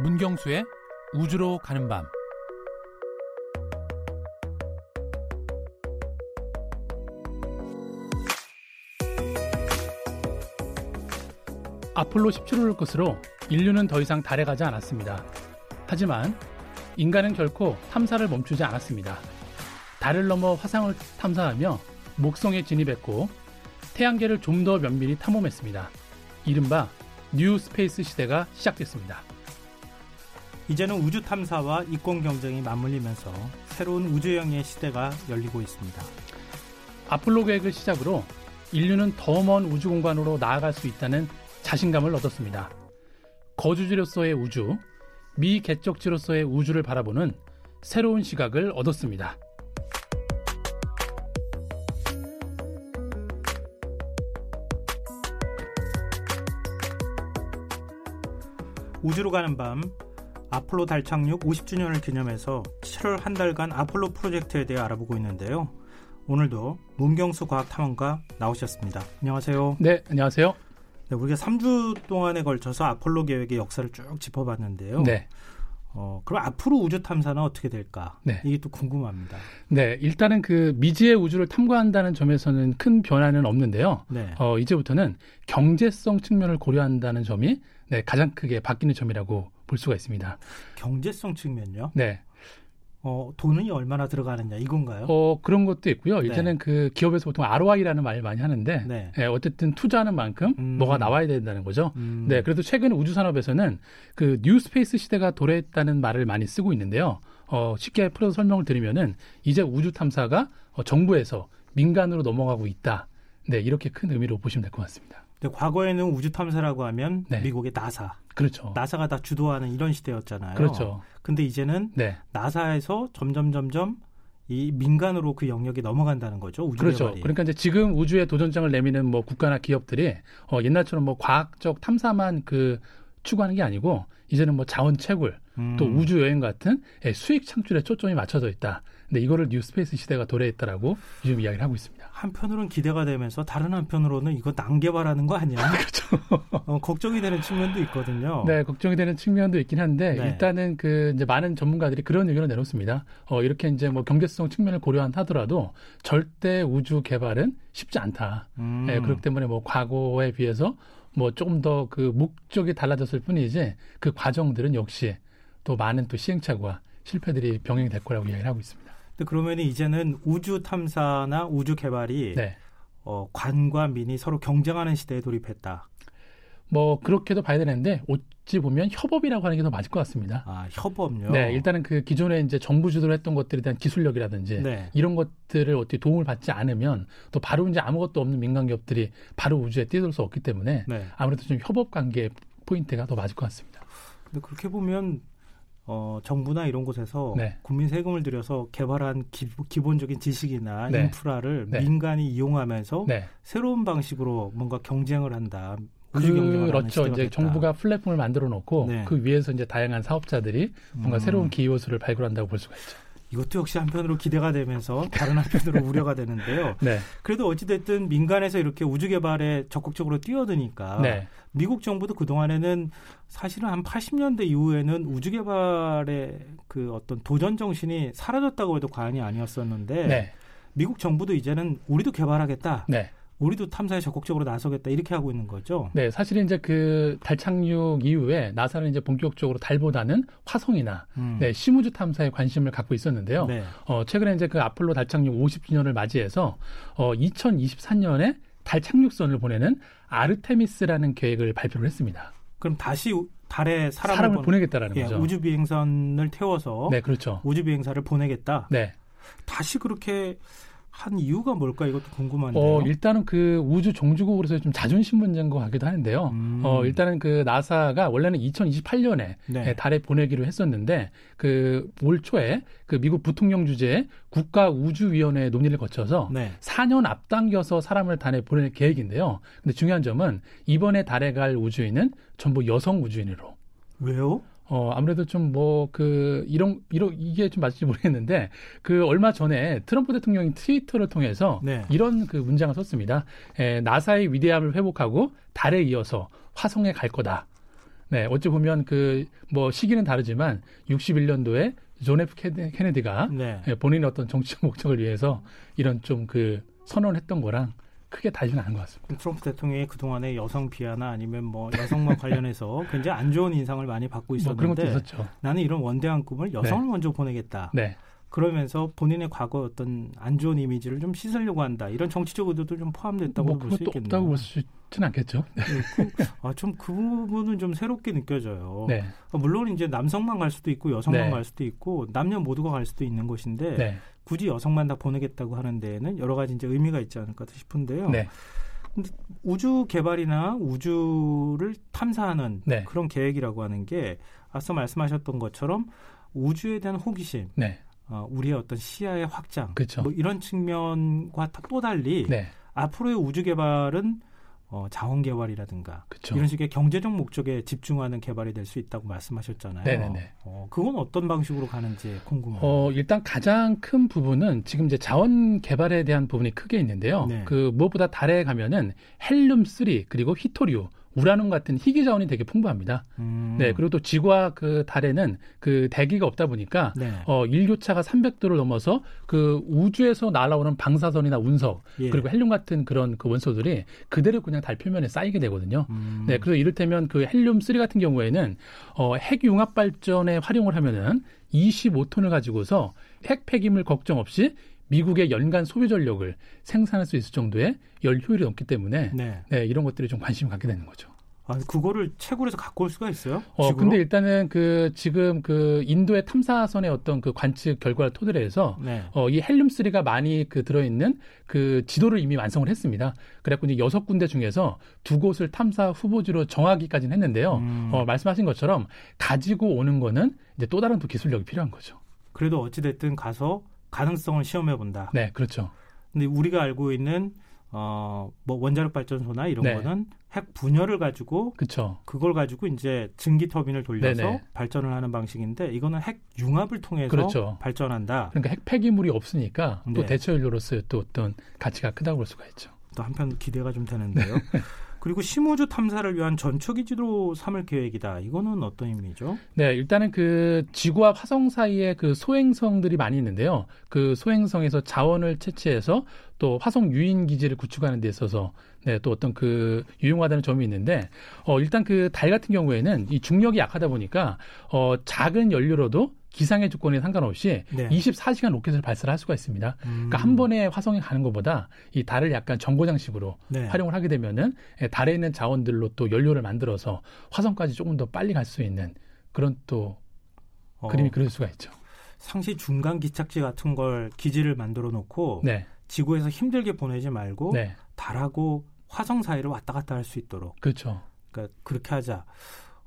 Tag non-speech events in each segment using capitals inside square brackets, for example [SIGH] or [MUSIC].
문경수의 우주로 가는 밤 아폴로 17호를 끝으로 인류는 더 이상 달에 가지 않았습니다. 하지만 인간은 결코 탐사를 멈추지 않았습니다. 달을 넘어 화상을 탐사하며 목성에 진입했고 태양계를 좀 더 면밀히 탐험했습니다. 이른바 New Space 시대가 시작됐습니다. 이제는 우주 탐사와 이권 경쟁이 맞물리면서 새로운 우주여행의 시대가 열리고 있습니다. 아폴로 계획을 시작으로 인류는 더 먼 우주 공간으로 나아갈 수 있다는 자신감을 얻었습니다. 거주지로서의 우주, 미개척지로서의 우주를 바라보는 새로운 시각을 얻었습니다. 우주로 가는 밤 아폴로 달 착륙 50주년을 기념해서 7월 한 달간 아폴로 프로젝트에 대해 알아보고 있는데요. 오늘도 문경수 과학탐험가 나오셨습니다. 안녕하세요. 네, 안녕하세요. 네, 우리가 3주 동안에 걸쳐서 아폴로 계획의 역사를 쭉 짚어봤는데요. 네. 어, 그럼 앞으로 우주 탐사는 어떻게 될까? 네. 이게 또 궁금합니다. 네, 일단은 그 미지의 우주를 탐구한다는 점에서는 큰 변화는 없는데요. 네. 어, 이제부터는 경제성 측면을 고려한다는 점이 네, 가장 크게 바뀌는 점이라고 볼 수가 있습니다. 경제성 측면요? 네. 어, 돈이 얼마나 들어가느냐 이건가요? 어, 그런 것도 있고요. 네. 이제는 그 기업에서 보통 ROI라는 말을 많이 하는데 네. 예, 어쨌든 투자하는 만큼 음. 뭐가 나와야 된다는 거죠. 음, 네, 그래도 최근 우주 산업에서는 그 뉴스페이스 시대가 도래했다는 말을 많이 쓰고 있는데요. 어, 쉽게 풀어서 설명을 드리면은 이제 우주 탐사가 어, 정부에서 민간으로 넘어가고 있다. 네, 이렇게 큰 의미로 보시면 될 것 같습니다. 근데 과거에는 우주 탐사라고 하면 네. 미국의 나사, 그렇죠. 나사가 다 주도하는 이런 시대였잖아요. 그렇죠. 근데 이제는 네, 나사에서 점점 점점 이 민간으로 그 영역이 넘어간다는 거죠. 우주 그렇죠. 개발이. 그러니까 이제 지금 우주에 도전장을 내미는 뭐 국가나 기업들이 어, 옛날처럼 뭐 과학적 탐사만 그 추구하는 게 아니고 이제는 뭐 자원 채굴 음. 또 우주 여행 같은 예, 수익 창출에 초점이 맞춰져 있다. 근데 이거를 뉴스페이스 시대가 도래했다라고 요즘 이야기를 하고 있습니다. 한편으로는 기대가 되면서 다른 한편으로는 이거 난개발하는 거 아니야? [LAUGHS] 그렇죠. 어, 걱정이 되는 측면도 있거든요. 네, 걱정이 되는 측면도 있긴 한데 네. 일단은 그 이제 많은 전문가들이 그런 의견을 내놓습니다. 어, 이렇게 이제 뭐 경제성 측면을 고려하더라도 절대 우주 개발은 쉽지 않다. 음. 예, 그렇기 때문에 뭐 과거에 비해서 뭐 조금 더 그 목적이 달라졌을 뿐이지 그 과정들은 역시 또 많은 또 시행착오와 실패들이 병행이 될 거라고 이야기를 하고 있습니다. 근데 그러면 이제는 우주 탐사나 우주 개발이 네. 어, 관과 민이 서로 경쟁하는 시대에 돌입했다. 뭐 그렇게도 봐야 되는데 어찌 보면 협업이라고 하는 게 더 맞을 것 같습니다. 아, 협업요. 네, 일단은 그 기존에 이제 정부 주도로 했던 것들에 대한 기술력이라든지 네. 이런 것들을 어떻게 도움을 받지 않으면 또 바로 이제 아무것도 없는 민간 기업들이 바로 우주에 뛰어들 수 없기 때문에 네. 아무래도 좀 협업 관계 포인트가 더 맞을 것 같습니다. 근데 그렇게 보면 어, 정부나 이런 곳에서 네. 국민 세금을 들여서 개발한 기, 본적인 지식이나 네. 인프라를 네. 민간이 이용하면서 네. 새로운 방식으로 뭔가 경쟁을 한다. 그렇죠. 이제 됐다. 정부가 플랫폼을 만들어 놓고 네. 그 위에서 이제 다양한 사업자들이 뭔가 음. 새로운 요소를 발굴한다고 볼 수가 있죠. 이것도 역시 한편으로 기대가 되면서 다른 한편으로 [LAUGHS] 우려가 되는데요. 네. 그래도 어찌됐든 민간에서 이렇게 우주 개발에 적극적으로 뛰어드니까 네. 미국 정부도 그동안에는 사실은 한 80년대 이후에는 우주 개발의 그 어떤 도전 정신이 사라졌다고 해도 과언이 아니었었는데 네. 미국 정부도 이제는 우리도 개발하겠다. 네. 우리도 탐사에 적극적으로 나서겠다. 이렇게 하고 있는 거죠. 네, 사실 이제 그 달 착륙 이후에 나사는 이제 본격적으로 달보다는 화성이나 음. 네, 심우주 탐사에 관심을 갖고 있었는데요. 네. 어, 최근에 이제 그 아폴로 달 착륙 50주년을 맞이해서 어, 2023년에 달 착륙선을 보내는 아르테미스라는 계획을 발표를 했습니다. 그럼 다시 우- 달에 사람을, 사람을 보내- 보내겠다라는 예, 거죠. 우주 비행선을 태워서 네, 그렇죠. 우주 비행사를 보내겠다. 네. 다시 그렇게 한 이유가 뭘까 이것도 궁금한데요. 어, 일단은 그 우주 종주국으로서 좀 자존심 문제인 것 같기도 하는데요. 음. 어, 일단은 그 나사가 원래는 2028년에 네. 달에 보내기로 했었는데 그 올 초에 그 미국 부통령 주재의 국가 우주위원회 논의를 거쳐서 네. 4년 앞당겨서 사람을 달에 보낼 계획인데요. 근데 중요한 점은 이번에 달에 갈 우주인은 전부 여성 우주인으로 왜요? 어, 아무래도 좀 뭐 그 이런 이런 이게 좀 맞을지 모르겠는데 그 얼마 전에 트럼프 대통령이 트위터를 통해서 네. 이런 그 문장을 썼습니다. 에, 나사의 위대함을 회복하고 달에 이어서 화성에 갈 거다. 네, 어찌 보면 그 뭐 시기는 다르지만 61년도에 존 F 케네디가 네. 예, 본인의 어떤 정치적 목적을 위해서 이런 좀 그 선언했던 거랑 크게 다르지는 않은 것 같습니다. 트럼프 대통령이 그동안에 여성 비하나 아니면 뭐 여성과 관련해서 [LAUGHS] 굉장히 안 좋은 인상을 많이 받고 뭐 그런 것도 있었는데 있었죠. 나는 이런 원대한 꿈을 여성을 먼저 보내겠다. 네, 그러면서 본인의 과거 어떤 안 좋은 이미지를 좀 씻으려고 한다. 이런 정치적 의도도 좀 포함됐다고 뭐 볼수 그것도 있겠네요. 없다고 볼 수 있지는 않겠죠. 아, 좀 그 부분은 좀 새롭게 느껴져요. 네, 어, 물론 이제 남성만 갈 수도 있고 여성만 네. 갈 수도 있고 남녀 모두가 갈 수도 있는 것인데 네, 굳이 여성만 다 보내겠다고 하는 데에는 여러 가지 이제 의미가 있지 않을까 싶은데요. 네, 우주 개발이나 우주를 탐사하는 네. 그런 계획이라고 하는 게 앞서 말씀하셨던 것처럼 우주에 대한 호기심, 네, 어, 우리의 어떤 시야의 확장, 그렇죠. 뭐 이런 측면과 또 달리 네, 앞으로의 우주 개발은 어, 자원 개발이라든가 그렇죠. 이런 식의 경제적 목적에 집중하는 개발이 될 수 있다고 말씀하셨잖아요. 네네네. 어, 그건 어떤 방식으로 가는지 궁금해요. 어, 일단 가장 큰 부분은 지금 이제 자원 개발에 대한 부분이 크게 있는데요. 네. 그 무엇보다 달에 가면은 헬륨 3 그리고 히토리우 우라늄 같은 희귀 자원이 되게 풍부합니다. 음, 네, 그리고 또 지구와 그 달에는 그 대기가 없다 보니까 네. 어, 일교차가 300도를 넘어서 그 우주에서 날아오는 방사선이나 운석 예. 그리고 헬륨 같은 그런 그 원소들이 그대로 그냥 달 표면에 쌓이게 되거든요. 음, 네, 그래서 이를테면 그 헬륨 3 같은 경우에는 어, 핵 융합 발전에 활용을 하면은 25톤을 가지고서 핵 폐기물 걱정 없이 미국의 연간 소비 전력을 생산할 수 있을 정도의 열 효율이 넘기 때문에 네. 네, 이런 것들이 좀 관심을 갖게 되는 거죠. 아, 그거를 채굴해서 갖고 올 수가 있어요? 어, 지구로? 근데 일단은 그 지금 그 인도의 탐사선의 어떤 그 관측 결과를 토대로 해서 네. 어, 이 헬륨 3가 많이 그 들어 있는 그 지도를 이미 완성을 했습니다. 그래갖고 이제 여섯 군데 중에서 두 곳을 탐사 후보지로 정하기까지는 했는데요. 음. 어, 말씀하신 것처럼 가지고 오는 거는 이제 또 다른 또 기술력이 필요한 거죠. 그래도 어찌 됐든 가서 가능성을 시험해 본다. 네, 그렇죠. 근데 우리가 알고 있는 어, 뭐 원자력 발전소나 이런 네. 거는 핵 분열을 가지고 그렇죠. 그걸 가지고 이제 증기 터빈을 돌려서 네네. 발전을 하는 방식인데 이거는 핵 융합을 통해서 그렇죠. 발전한다. 그러니까 핵 폐기물이 없으니까 또 네. 대체 연료로서의 또 어떤 가치가 크다고 볼 수가 있죠. 또 한편 기대가 좀 되는데요. [LAUGHS] 그리고 심우주 탐사를 위한 전초기지로 삼을 계획이다. 이거는 어떤 의미죠? 네, 일단은 그 지구와 화성 사이에 그 소행성들이 많이 있는데요. 그 소행성에서 자원을 채취해서 또 화성 유인 기지를 구축하는 데 있어서 네, 또 어떤 그 유용하다는 점이 있는데 어 일단 그 달 같은 경우에는 이 중력이 약하다 보니까 어 작은 연료로도 기상의 조건에 상관없이 네. 24시간 로켓을 발사할 수가 있습니다. 음, 그러니까 한 번에 화성에 가는 것보다 이 달을 약간 정거장식으로 네. 활용을 하게 되면은 예, 달에 있는 자원들로 또 연료를 만들어서 화성까지 조금 더 빨리 갈 수 있는 그런 또 어, 그림이 그릴 수가 있죠. 상시 중간 기착지 같은 걸 기지를 만들어 놓고 네, 지구에서 힘들게 보내지 말고 네, 달하고 화성 사이를 왔다 갔다 할 수 있도록 그렇죠. 그러니까 그렇게 하자.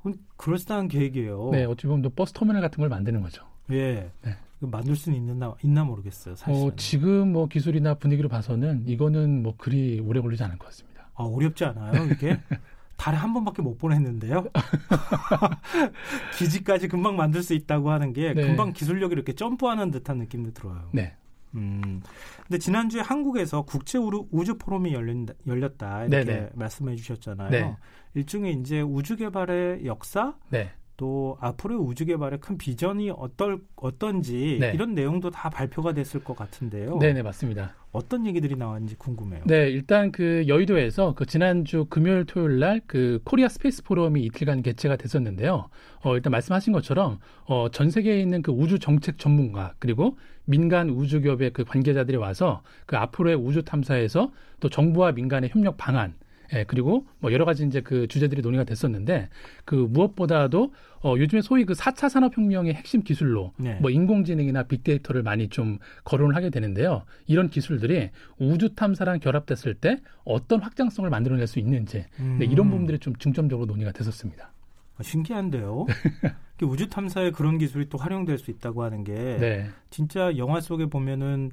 음, 그럴싸한 계획이에요. 네, 어찌 보면 또 버스 터미널 같은 걸 만드는 거죠. 예. 네. 만들 수는 있나 있나 모르겠어요. 사실. 어, 지금 뭐 기술이나 분위기로 봐서는 이거는 뭐 그리 오래 걸리지 않을 것 같습니다. 아, 어렵지 않아요, 이게? [LAUGHS] 달에 한 번밖에 못 보냈는데요. [LAUGHS] 기지까지 금방 만들 수 있다고 하는 게 네. 금방 기술력이 이렇게 점프하는 듯한 느낌도 들어요. 네, 음. 근데 지난주에 한국에서 국제 우주, 포럼이 열린다, 열렸다 이렇게 네네. 말씀해 주셨잖아요. 네. 일종의 이제 우주 개발의 역사 네, 또 앞으로의 우주 개발의 큰 비전이 어떨 어떤지 네. 이런 내용도 다 발표가 됐을 것 같은데요. 네, 네 맞습니다. 어떤 얘기들이 나왔는지 궁금해요. 네, 일단 그 여의도에서 그 지난주 금요일 토요일 날 그 코리아 스페이스 포럼이 이틀간 개최가 됐었는데요. 어, 일단 말씀하신 것처럼 어, 전 세계에 있는 그 우주 정책 전문가 그리고 민간 우주 기업의 그 관계자들이 와서 그 앞으로의 우주 탐사에서 또 정부와 민간의 협력 방안 예, 그리고 뭐 여러 가지 이제 그 주제들이 논의가 됐었는데 그 무엇보다도 어, 요즘에 소위 그 4차 산업혁명의 핵심 기술로 네. 뭐 인공지능이나 빅데이터를 많이 좀 거론을 하게 되는데요. 이런 기술들이 우주 탐사랑 결합됐을 때 어떤 확장성을 만들어낼 수 있는지 음. 네, 이런 부분들이 좀 중점적으로 논의가 됐었습니다. 아, 신기한데요. [LAUGHS] 우주 탐사에 그런 기술이 또 활용될 수 있다고 하는 게 네, 진짜 영화 속에 보면은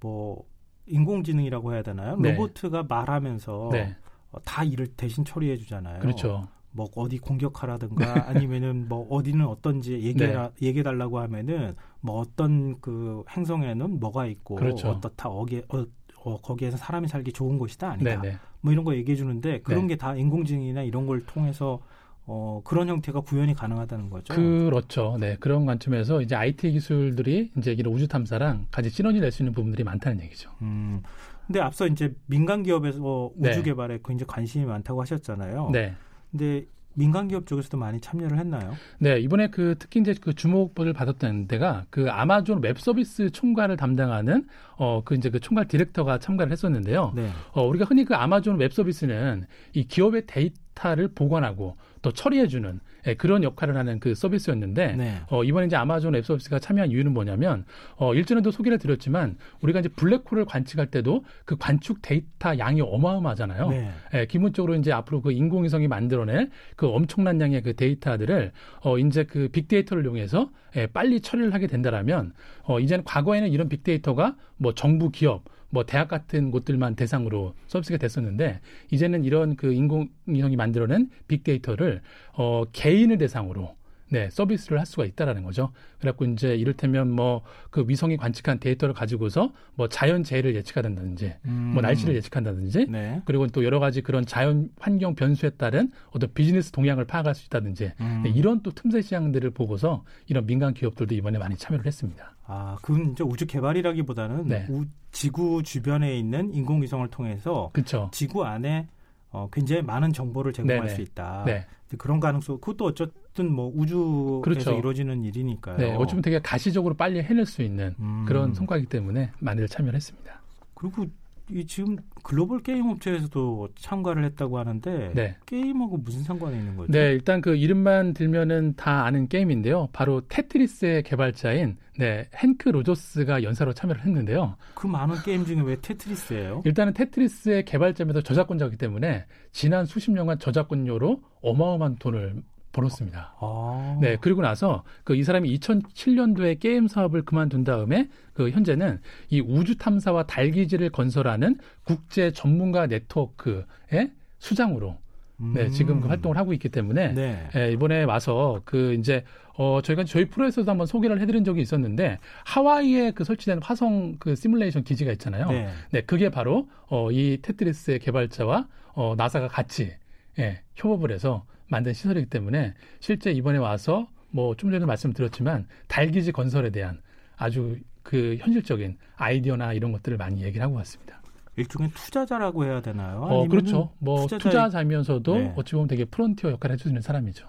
뭐 인공지능이라고 해야 되나요? 네. 로봇가 말하면서 네, 어, 다 일을 대신 처리해 주잖아요. 그렇죠. 뭐 어디 공격하라든가 [LAUGHS] 아니면은 뭐 어디는 어떤지 얘기해 네. 얘기해 달라고 하면은 뭐 어떤 그 행성에는 뭐가 있고 그렇죠. 어떻다 어기 어, 어, 거기에서 사람이 살기 좋은 곳이다 네, 아니다. 네, 뭐 이런 거 얘기해 주는데 그런 네. 게다 인공지능이나 이런 걸 통해서 어, 그런 형태가 구현이 가능하다는 거죠. 그렇죠. 네. 그런 관점에서 이제 IT 기술들이 이제 이런 우주 탐사랑 같이 시너지 낼 수 있는 부분들이 많다는 얘기죠. 음. 근데 앞서 이제 민간 기업에서 우주 네. 개발에 굉장히 관심이 많다고 하셨잖아요. 네. 근데 민간 기업 쪽에서도 많이 참여를 했나요? 네, 이번에 그 특히 이제 그 주목을 받았던 데가 그 아마존 웹 서비스 총괄을 담당하는 어 그 이제 그 총괄 디렉터가 참가를 했었는데요. 네. 어 우리가 흔히 그 아마존 웹 서비스는 이 기업의 데이터 를 보관하고 또 처리해주는 예, 그런 역할을 하는 그 서비스였는데 네. 어, 이번에 이제 아마존 웹 서비스가 참여한 이유는 뭐냐면 어, 일전에도 소개를 드렸지만 우리가 이제 블랙홀을 관측할 때도 그 관측 데이터 양이 어마어마하잖아요. 네. 예, 기본적으로 이제 앞으로 그 인공위성이 만들어낼 그 엄청난 양의 그 데이터들을 어, 이제 그 빅데이터를 이용해서 예, 빨리 처리를 하게 된다라면 어, 이제는 과거에는 이런 빅데이터가 뭐 정부 기업 뭐 대학 같은 곳들만 대상으로 서비스가 됐었는데 이제는 이런 그 인공위성이 만들어낸 빅데이터를 어 개인을 대상으로 네, 서비스를 할 수가 있다라는 거죠. 그래갖고 이제 이를테면 뭐 그 위성이 관측한 데이터를 가지고서 뭐 자연 재해를 예측한다든지 음. 뭐 날씨를 예측한다든지 네. 그리고 또 여러 가지 그런 자연 환경 변수에 따른 어떤 비즈니스 동향을 파악할 수 있다든지 음. 네, 이런 또 틈새 시장들을 보고서 이런 민간 기업들도 이번에 많이 참여를 했습니다. 아, 그건 이제 우주 개발이라기보다는 네. 우, 지구 주변에 있는 인공위성을 통해서 그쵸. 지구 안에 어, 굉장히 많은 정보를 제공할 네네. 수 있다. 네. 그런 가능성, 그것도 어쨌든 뭐 우주에서 그렇죠. 이루어지는 일이니까요. 네, 어쩌면 되게 가시적으로 빨리 해낼 수 있는 음. 그런 성과이기 때문에 많이들 참여를 했습니다. 그리고 이 지금 글로벌 게임 업체에서도 참가를 했다고 하는데 네. 게임하고 무슨 상관이 있는 거죠? 네, 일단 그 이름만 들면은 다 아는 게임인데요. 바로 테트리스의 개발자인 네, 헨크 로저스가 연사로 참여를 했는데요. 그 많은 게임 중에 왜 테트리스예요? 일단은 테트리스의 개발자면서 저작권자이기 때문에 지난 수십 년간 저작권료로 어마어마한 돈을 벌었습니다. 아. 네, 그리고 나서 그 이 사람이 2007년도에 게임 사업을 그만둔 다음에 그 현재는 이 우주 탐사와 달 기지를 건설하는 국제 전문가 네트워크의 수장으로 네, 지금 그 활동을 하고 있기 때문에 네. 예, 이번에 와서 그 이제 어 저희가 저희 프로에서도 한번 소개를 해드린 적이 있었는데 하와이에 그 설치된 화성 그 시뮬레이션 기지가 있잖아요. 네, 네 그게 바로 어이 테트리스의 개발자와 어 나사가 같이 예, 협업을 해서 만든 시설이기 때문에 실제 이번에 와서 뭐 좀 전에 말씀드렸지만 달기지 건설에 대한 아주 그 현실적인 아이디어나 이런 것들을 많이 얘기를 하고 왔습니다. 일종의 투자자라고 해야 되나요? 어, 그렇죠. 뭐 투자자의... 투자자면서도 네. 어찌 보면 되게 프론티어 역할을 해주는 사람이죠.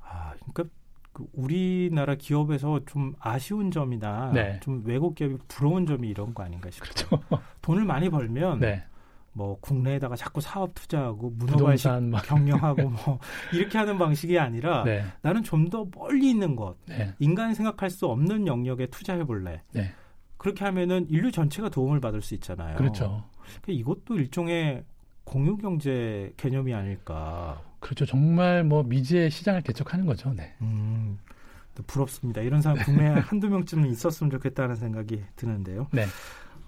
아, 그러니까 그 우리나라 기업에서 좀 아쉬운 점이나 네. 좀 외국 기업이 부러운 점이 이런 거 아닌가 싶어요. 그렇죠. 돈을 많이 벌면 네. 뭐 국내에다가 자꾸 사업 투자하고 문어발식 [LAUGHS] 경영하고 뭐 이렇게 하는 방식이 아니라 네. 나는 좀 더 멀리 있는 것, 네. 인간이 생각할 수 없는 영역에 투자해 볼래. 네. 그렇게 하면은 인류 전체가 도움을 받을 수 있잖아요. 그렇죠. 그러니까 이것도 일종의 공유 경제 개념이 아닐까. 그렇죠. 정말 뭐 미지의 시장을 개척하는 거죠. 네. 음, 부럽습니다. 이런 사람 국내에 [LAUGHS] 한두 명쯤은 있었으면 좋겠다는 생각이 드는데요. 네.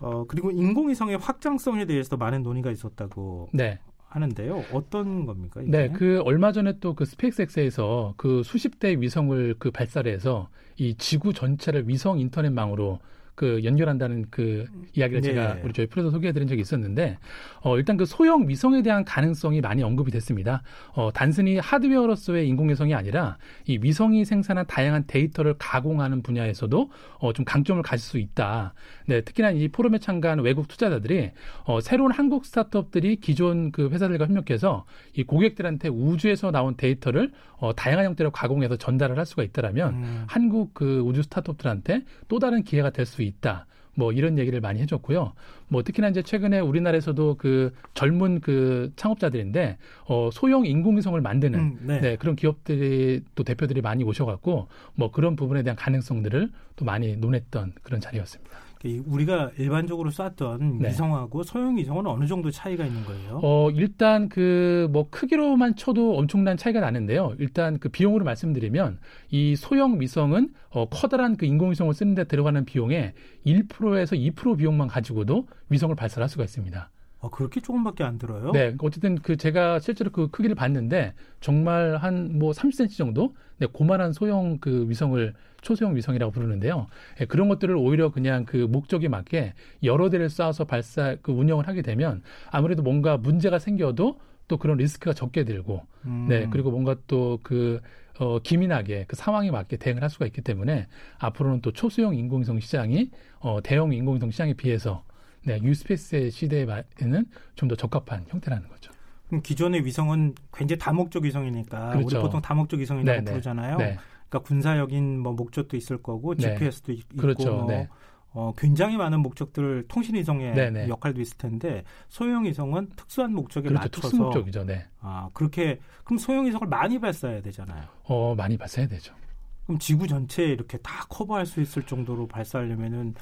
어, 그리고 인공위성의 확장성에 대해서도 많은 논의가 있었다고 네. 하는데요. 어떤 겁니까? 이게? 네, 그 얼마 전에 또 그 스페이스X에서 그 수십 대의 위성을 그 발사를 해서 이 지구 전체를 위성 인터넷망으로 그 연결한다는 그 이야기를 네. 제가 우리 저희 프로에서 소개해드린 적이 있었는데 어, 일단 그 소형 위성에 대한 가능성이 많이 언급이 됐습니다. 어, 단순히 하드웨어로서의 인공위성이 아니라 이 위성이 생산한 다양한 데이터를 가공하는 분야에서도 어, 좀 강점을 가질 수 있다. 네, 특히나 이 포럼에 참가한 외국 투자자들이 어, 새로운 한국 스타트업들이 기존 그 회사들과 협력해서 이 고객들한테 우주에서 나온 데이터를 어, 다양한 형태로 가공해서 전달을 할 수가 있다라면 음. 한국 그 우주 스타트업들한테 또 다른 기회가 될 수 있다. 뭐 이런 얘기를 많이 해줬고요. 뭐 특히나 이제 최근에 우리나라에서도 그 젊은 그 창업자들인데 어 소형 인공위성을 만드는 음, 네. 네. 그런 기업들이 또 대표들이 많이 오셔갖고 뭐 그런 부분에 대한 가능성들을 또 많이 논했던 그런 자리였습니다. 우리가 일반적으로 쐈던 네. 위성하고 소형 위성은 어느 정도 차이가 있는 거예요? 어, 일단 그 뭐 크기로만 쳐도 엄청난 차이가 나는데요. 일단 그 비용으로 말씀드리면 이 소형 위성은 어, 커다란 그 인공위성을 쓰는데 들어가는 비용의 1%에서 2% 비용만 가지고도 위성을 발사할 수가 있습니다. 아, 그렇게 조금밖에 안 들어요? 네. 어쨌든 그 제가 실제로 그 크기를 봤는데 정말 한 뭐 30cm 정도? 네, 고만한 소형 그 위성을 초소형 위성이라고 부르는데요. 예, 그런 것들을 오히려 그냥 그 목적에 맞게 여러 대를 쏴서 발사 그 운영을 하게 되면 아무래도 뭔가 문제가 생겨도 또 그런 리스크가 적게 들고 음. 네 그리고 뭔가 또그 어, 기민하게 그 상황에 맞게 대응을 할 수가 있기 때문에 앞으로는 또 초소형 인공위성 시장이 어, 대형 인공위성 시장에 비해서 네, 유스페이스의 시대에는 좀 더 적합한 형태라는 거죠. 그럼 기존의 위성은 굉장히 다목적 위성이니까 그렇죠. 우리 보통 다목적 위성이라고 네네. 부르잖아요. 네. 그러니까 군사적인 뭐 목적도 있을 거고 GPS도 네. 있고 그렇죠. 뭐 네. 어, 굉장히 많은 목적들 통신 위성의 네네. 역할도 있을 텐데 소형 위성은 특수한 목적에 그렇죠. 맞춰서 특수 목적이죠. 네. 아 그렇게 그럼 소형 위성을 많이 발사해야 되잖아요. 어 많이 발사해야 되죠. 그럼 지구 전체에 이렇게 다 커버할 수 있을 정도로 발사하려면은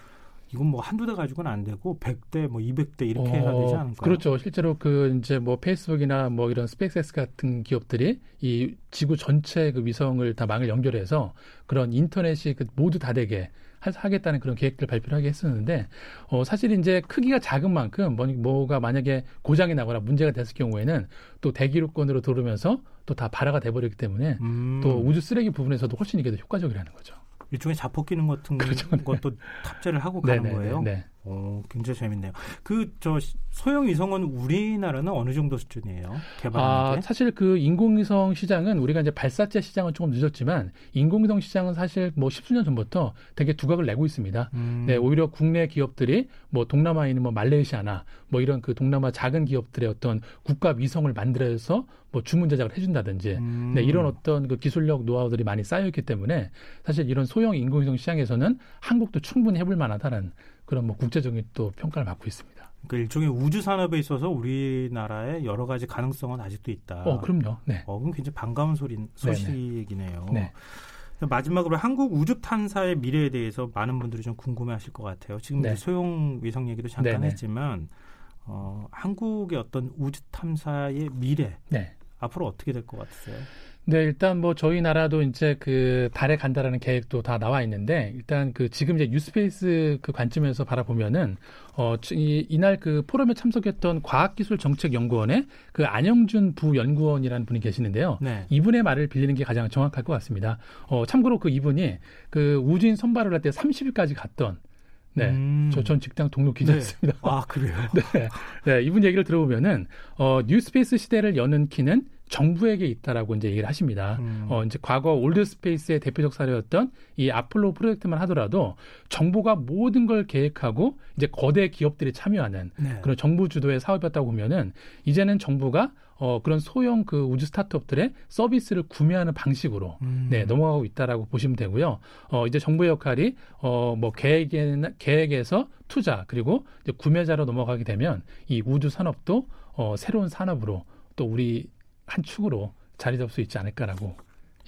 이건 뭐 한두 대 가지고는 안 되고 100대 뭐 200대 이렇게 어, 해야 되지 않을까요? 그렇죠. 실제로 그 이제 뭐 페이스북이나 뭐 이런 스페이스X 같은 기업들이 이 지구 전체 그 위성을 다 망을 연결해서 그런 인터넷이 그 모두 다 되게 하겠다는 그런 계획들 발표를 하게 했었는데 어 사실 이제 크기가 작은 만큼 뭐, 뭐가 만약에 고장이 나거나 문제가 됐을 경우에는 또 대기록권으로 들어오면서 또 다 발화가 돼버리기 때문에 음. 또 우주 쓰레기 부분에서도 훨씬 이게 더 효과적이라는 거죠. 일종의 자폭 기능 같은 그렇죠. 것도 탑재를 하고 가는 네네, 거예요. 네. 오, 굉장히 재밌네요. 그 저 소형 위성은 우리나라는 어느 정도 수준이에요? 개발하는 아, 사실 그 인공위성 시장은 우리가 이제 발사체 시장은 조금 늦었지만 인공위성 시장은 사실 뭐 십수년 전부터 되게 두각을 내고 있습니다. 음. 네, 오히려 국내 기업들이 뭐 동남아에 있는 뭐 말레이시아나 뭐 이런 그 동남아 작은 기업들의 어떤 국가 위성을 만들어서 뭐 주문 제작을 해준다든지 음. 네, 이런 어떤 그 기술력 노하우들이 많이 쌓여 있기 때문에 사실 이런 소형 인공위성 시장에서는 한국도 충분히 해볼 만하다는 그런 뭐 국제적인 또 평가를 받고 있습니다. 그 일종의 우주 산업에 있어서 우리나라의 여러 가지 가능성은 아직도 있다. 어, 그럼요. 네. 어, 그럼 굉장히 반가운 소리 소식이네요. 네. 마지막으로 한국 우주 탐사의 미래에 대해서 많은 분들이 좀 궁금해하실 것 같아요. 지금 네. 소형 위성 얘기도 잠깐 네네. 했지만 어, 한국의 어떤 우주 탐사의 미래 네. 앞으로 어떻게 될 것 같으세요? 네, 일단 뭐 저희 나라도 이제 그 달에 간다라는 계획도 다 나와 있는데 일단 그 지금 이제 뉴스페이스 그 관점에서 바라보면은 어 이, 이날 그 포럼에 참석했던 과학기술정책연구원의 그 안영준 부연구원이라는 분이 계시는데요. 네. 이분의 말을 빌리는 게 가장 정확할 것 같습니다. 어 참고로 그 이분이 그 우주인 선발을 할 때 30일까지 갔던 네. 음. 저전 직장 동료 기자였습니다. 네. 아, 그래요? [LAUGHS] 네. 네. 이분 얘기를 들어보면은, 어, new space 시대를 여는 키는 정부에게 있다라고 이제 얘기를 하십니다. 음. 어, 이제 과거 old space의 대표적 사례였던 이 아폴로 프로젝트만 하더라도 정부가 모든 걸 계획하고 이제 거대 기업들이 참여하는 네. 그런 정부 주도의 사업이었다고 보면은 이제는 정부가 어, 그런 소형 그 우주 스타트업들의 서비스를 구매하는 방식으로 음. 네, 넘어가고 있다라고 보시면 되고요. 어, 이제 정부의 역할이 어, 뭐 계획에 계획에서 투자 그리고 이제 구매자로 넘어가게 되면 이 우주 산업도 어, 새로운 산업으로 또 우리 한 축으로 자리 잡을 수 있지 않을까라고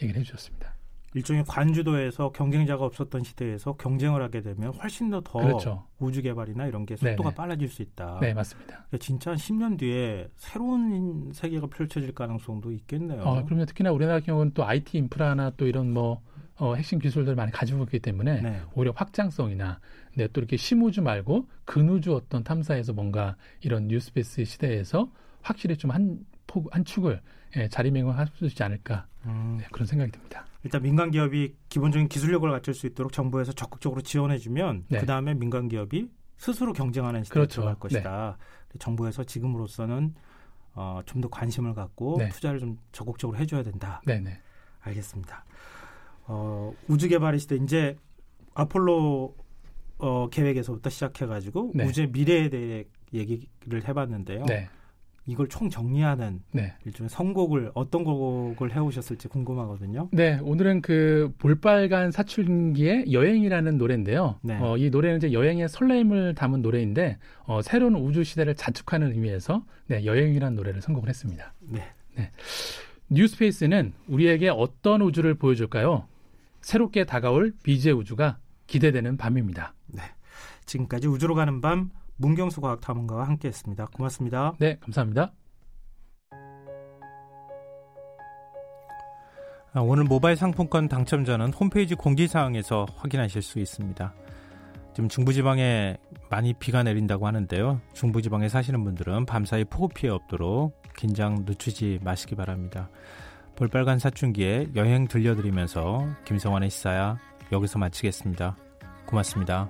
얘기를 해주셨습니다. 일종의 관주도에서 경쟁자가 없었던 시대에서 경쟁을 하게 되면 훨씬 더, 더 그렇죠. 우주 개발이나 이런 게 속도가 네네. 빨라질 수 있다. 네, 맞습니다. 그러니까 진짜 10년 뒤에 새로운 세계가 펼쳐질 가능성도 있겠네요. 어, 그럼요. 특히나 우리나라 경우는 또 IT 인프라나 또 이런 뭐 어, 핵심 기술들 을 많이 가지고 있기 때문에 네. 오히려 확장성이나 네, 또 이렇게 심우주 말고 근우주 어떤 탐사에서 뭔가 이런 뉴스페이스 시대에서 확실히 좀 한 폭, 한 축을 예, 자리매김할 수 있지 않을까 음. 네, 그런 생각이 듭니다. 일단 민간 기업이 기본적인 기술력을 갖출 수 있도록 정부에서 적극적으로 지원해주면 네. 그 다음에 민간 기업이 스스로 경쟁하는 시대로 그렇죠. 들어갈 것이다. 네. 정부에서 지금으로서는 어, 좀 더 관심을 갖고 네. 투자를 좀 적극적으로 해줘야 된다. 네네. 네. 알겠습니다. 어, 우주 개발의 시대 이제 아폴로 어, 계획에서부터 시작해가지고 네. 우주의 미래에 대해 얘기를 해봤는데요. 네. 이걸 총 정리하는 네. 일종의 선곡을 어떤 곡을 해오셨을지 궁금하거든요. 네, 오늘은 그 볼빨간 사춘기의 여행이라는 노래인데요. 네. 어, 이 노래는 이제 여행의 설렘을 담은 노래인데 어, 새로운 우주 시대를 자축하는 의미에서 네, 여행이라는 노래를 선곡을 했습니다. 네. 네. 뉴스페이스는 우리에게 어떤 우주를 보여줄까요? 새롭게 다가올 비제 우주가 기대되는 밤입니다. 네. 지금까지 우주로 가는 밤 문경수 과학탐험가와 함께했습니다. 고맙습니다. 네, 감사합니다. 아, 오늘 모바일 상품권 당첨자는 홈페이지 공지사항에서 확인하실 수 있습니다. 지금 중부지방에 많이 비가 내린다고 하는데요. 중부지방에 사시는 분들은 밤사이 폭우 피해 없도록 긴장 늦추지 마시기 바랍니다. 볼빨간 사춘기에 여행 들려드리면서 김성환의 시사야 여기서 마치겠습니다. 고맙습니다.